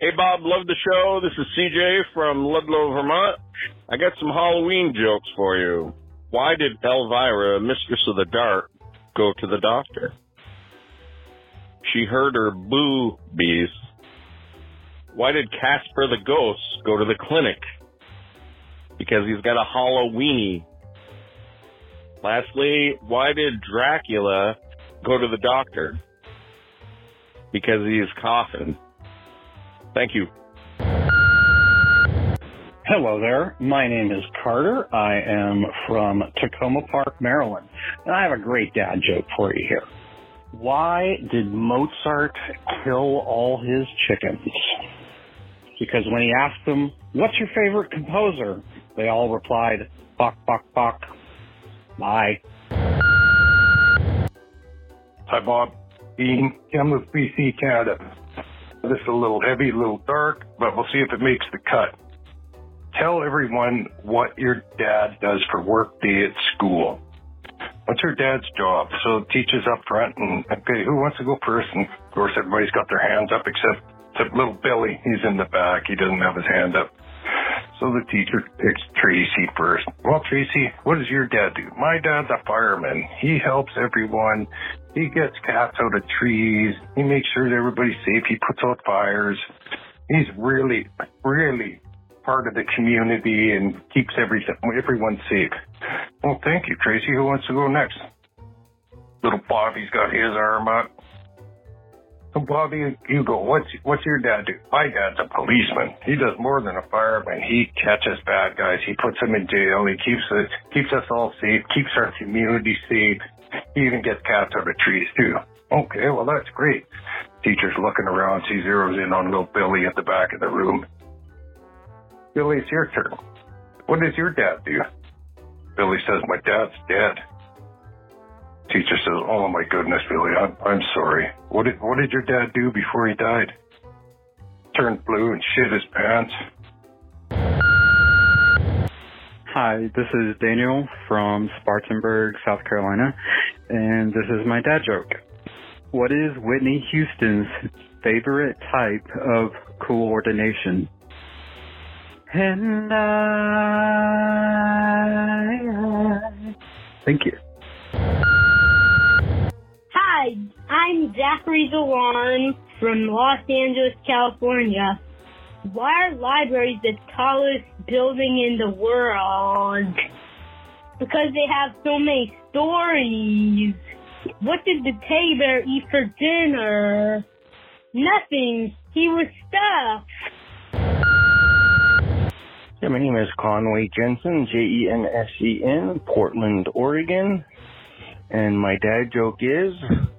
Hey, Bob, love the show. This is CJ from Ludlow, Vermont. I got some Halloween jokes for you. Why did Elvira, Mistress of the Dark, go to the doctor? She heard her boobies. Why did Casper the Ghost go to the clinic? Because he's got a Halloweenie. Lastly, why did Dracula go to the doctor? Because he's coughing. Thank you. Hello there. My name is Carter. I am from Takoma Park, Maryland. And I have a great dad joke for you here. Why did Mozart kill all his chickens? Because when he asked them, what's your favorite composer? They all replied, Bach, Bach, Bach. Bye. Hi, Bob. Ian, I'm with BC Canada. This is a little heavy, a little dark, but we'll see if it makes the cut. Tell everyone what your dad does for work day at school. What's your dad's job? So teachers up front and okay, who wants to go first? And of course everybody's got their hands up except except little Billy. He's in the back. He doesn't have his hand up. So the teacher picks Tracy first. Well, Tracy, what does your dad do? My dad's a fireman. He helps everyone. He gets cats out of trees. He makes sure that everybody's safe. He puts out fires. He's really, really part of the community and keeps everything, everyone safe. Well, thank you, Tracy. Who wants to go next? Little Bobby's got his arm up. So Bobby, you go. What's what's your dad do? My dad's a policeman. He does more than a fireman. He catches bad guys. He puts them in jail. He keeps us keeps us all safe. Keeps our community safe. He even gets cats out of trees too. Okay, well that's great. Teacher's looking around. She zeroes in on little Billy at the back of the room. Billy, it's your turn. What does your dad do? Billy says, My dad's dead. Teacher says, Oh my goodness, Billy, I'm, I'm sorry. What did, what did your dad do before he died? Turned blue and shit his pants. Hi, this is Daniel from Spartanburg, South Carolina, and this is my dad joke. What is Whitney Houston's favorite type of coordination? And I. Thank you. Hi, I'm Zachary Dewan from Los Angeles, California. Why are libraries the tallest building in the world? Because they have so many stories. What did the teddy bear eat for dinner? Nothing. He was stuffed. Yeah, my name is Conway Jensen, J-E-N-S-E-N, Portland, Oregon. And my dad joke is,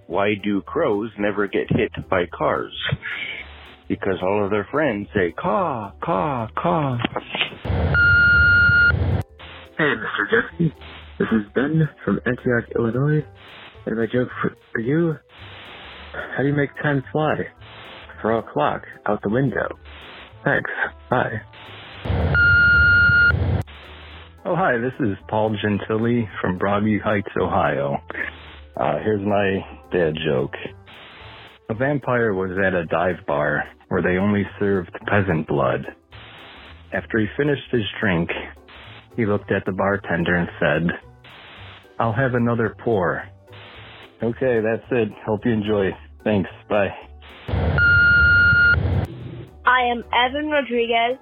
why do crows never get hit by cars? Because all of their friends say, caw, caw, caw. Hey, Mr. Jesse. This is Ben from Antioch, Illinois. And my joke for, for you, how do you make time fly? Throw a clock out the window. Thanks. Bye. Oh, hi, this is Paul Gentili from Broadview Heights, Ohio. Uh, here's my dad joke. A vampire was at a dive bar where they only served peasant blood. After he finished his drink, he looked at the bartender and said, I'll have another pour. Okay, that's it. Hope you enjoy. Thanks. Bye. I am Evan Rodriguez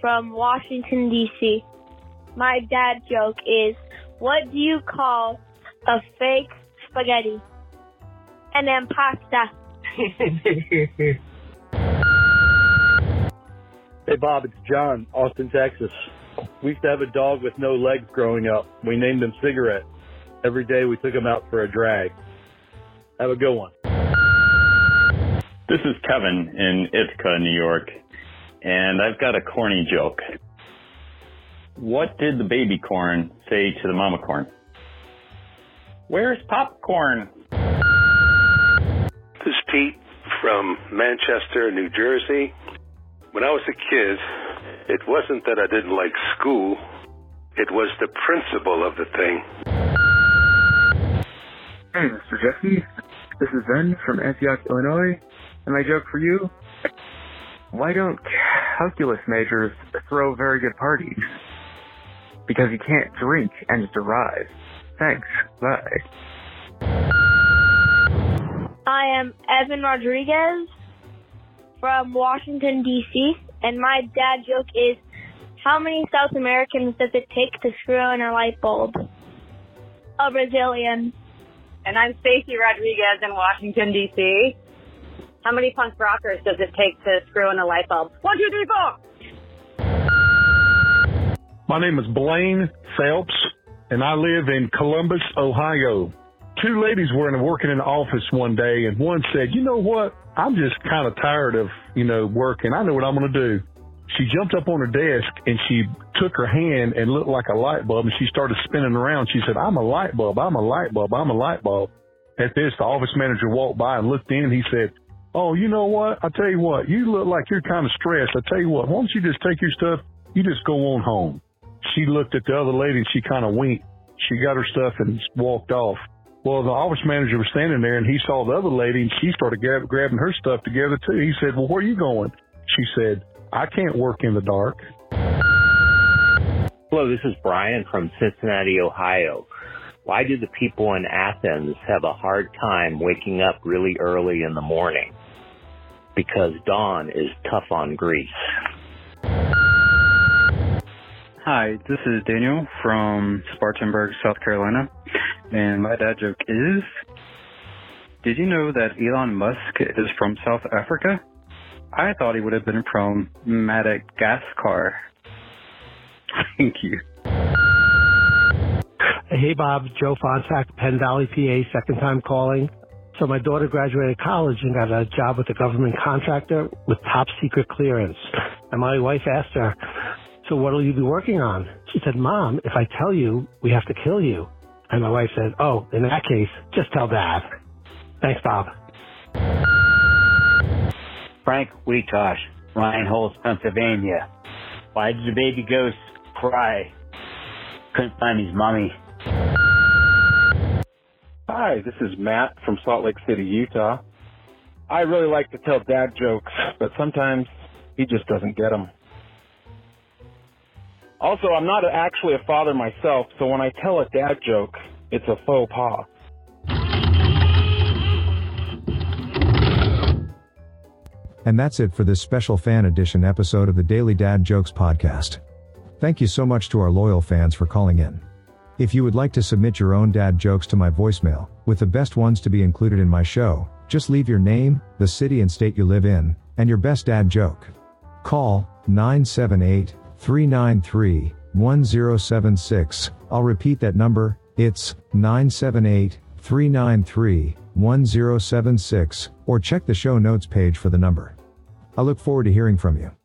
from Washington, D.C. My dad joke is, what do you call a fake spaghetti? An pasta. Hey Bob, it's John, Austin, Texas. We used to have a dog with no legs growing up. We named him Cigarette. Every day we took him out for a drag. Have a good one. This is Kevin in Ithaca, New York, and I've got a corny joke. What did the baby corn say to the mama corn? Where's popcorn? This is Pete from Manchester, New Jersey. When I was a kid, it wasn't that I didn't like school, it was the principle of the thing. Hey, Mr. Jesse. This is Ben from Antioch, Illinois. And my joke for you, why don't calculus majors throw very good parties? Because you can't drink and derive. Thanks. Bye. I am Evan Rodriguez from Washington, D.C., and my dad joke is how many South Americans does it take to screw in a light bulb? A Brazilian. And I'm Stacy Rodriguez in Washington, D.C. How many punk rockers does it take to screw in a light bulb? One, two, three, four. My name is Blaine Phelps, and I live in Columbus, Ohio. Two ladies were in, working in the office one day, and one said, "You know what? I'm just kind of tired of you know working. I know what I'm going to do." She jumped up on her desk and she took her hand and looked like a light bulb, and she started spinning around. She said, "I'm a light bulb. I'm a light bulb. I'm a light bulb." At this, the office manager walked by and looked in. He said, Oh, you know what? I tell you what, you look like you're kind of stressed. I tell you what, why don't you just take your stuff? You just go on home. She looked at the other lady and she kind of winked. She got her stuff and walked off. Well, the office manager was standing there and he saw the other lady and she started grab, grabbing her stuff together too. He said, well, where are you going? She said, I can't work in the dark. Hello, this is Brian from Cincinnati, Ohio. Why do the people in Athens have a hard time waking up really early in the morning? Because dawn is tough on Greece. Hi, this is Daniel from Spartanburg, South Carolina, and my dad joke is Did you know that Elon Musk is from South Africa? I thought he would have been from Madagascar. Thank you. Hey Bob, Joe Fonsack, Penn Valley, PA, second time calling. So my daughter graduated college and got a job with a government contractor with top secret clearance. And my wife asked her, so what will you be working on? She said, Mom, if I tell you, we have to kill you. And my wife said, oh, in that case, just tell dad. Thanks, Bob. Frank Weetosh, Ryan Holes, Pennsylvania. Why did the baby ghost cry? Couldn't find his mommy. Hi, this is Matt from Salt Lake City, Utah. I really like to tell dad jokes, but sometimes he just doesn't get them. Also, I'm not actually a father myself, so when I tell a dad joke, it's a faux pas. And that's it for this special fan edition episode of the Daily Dad Jokes podcast. Thank you so much to our loyal fans for calling in. If you would like to submit your own dad jokes to my voicemail, with the best ones to be included in my show, just leave your name, the city and state you live in, and your best dad joke. Call 978 393 1076. I'll repeat that number, it's 978 393 1076, or check the show notes page for the number. I look forward to hearing from you.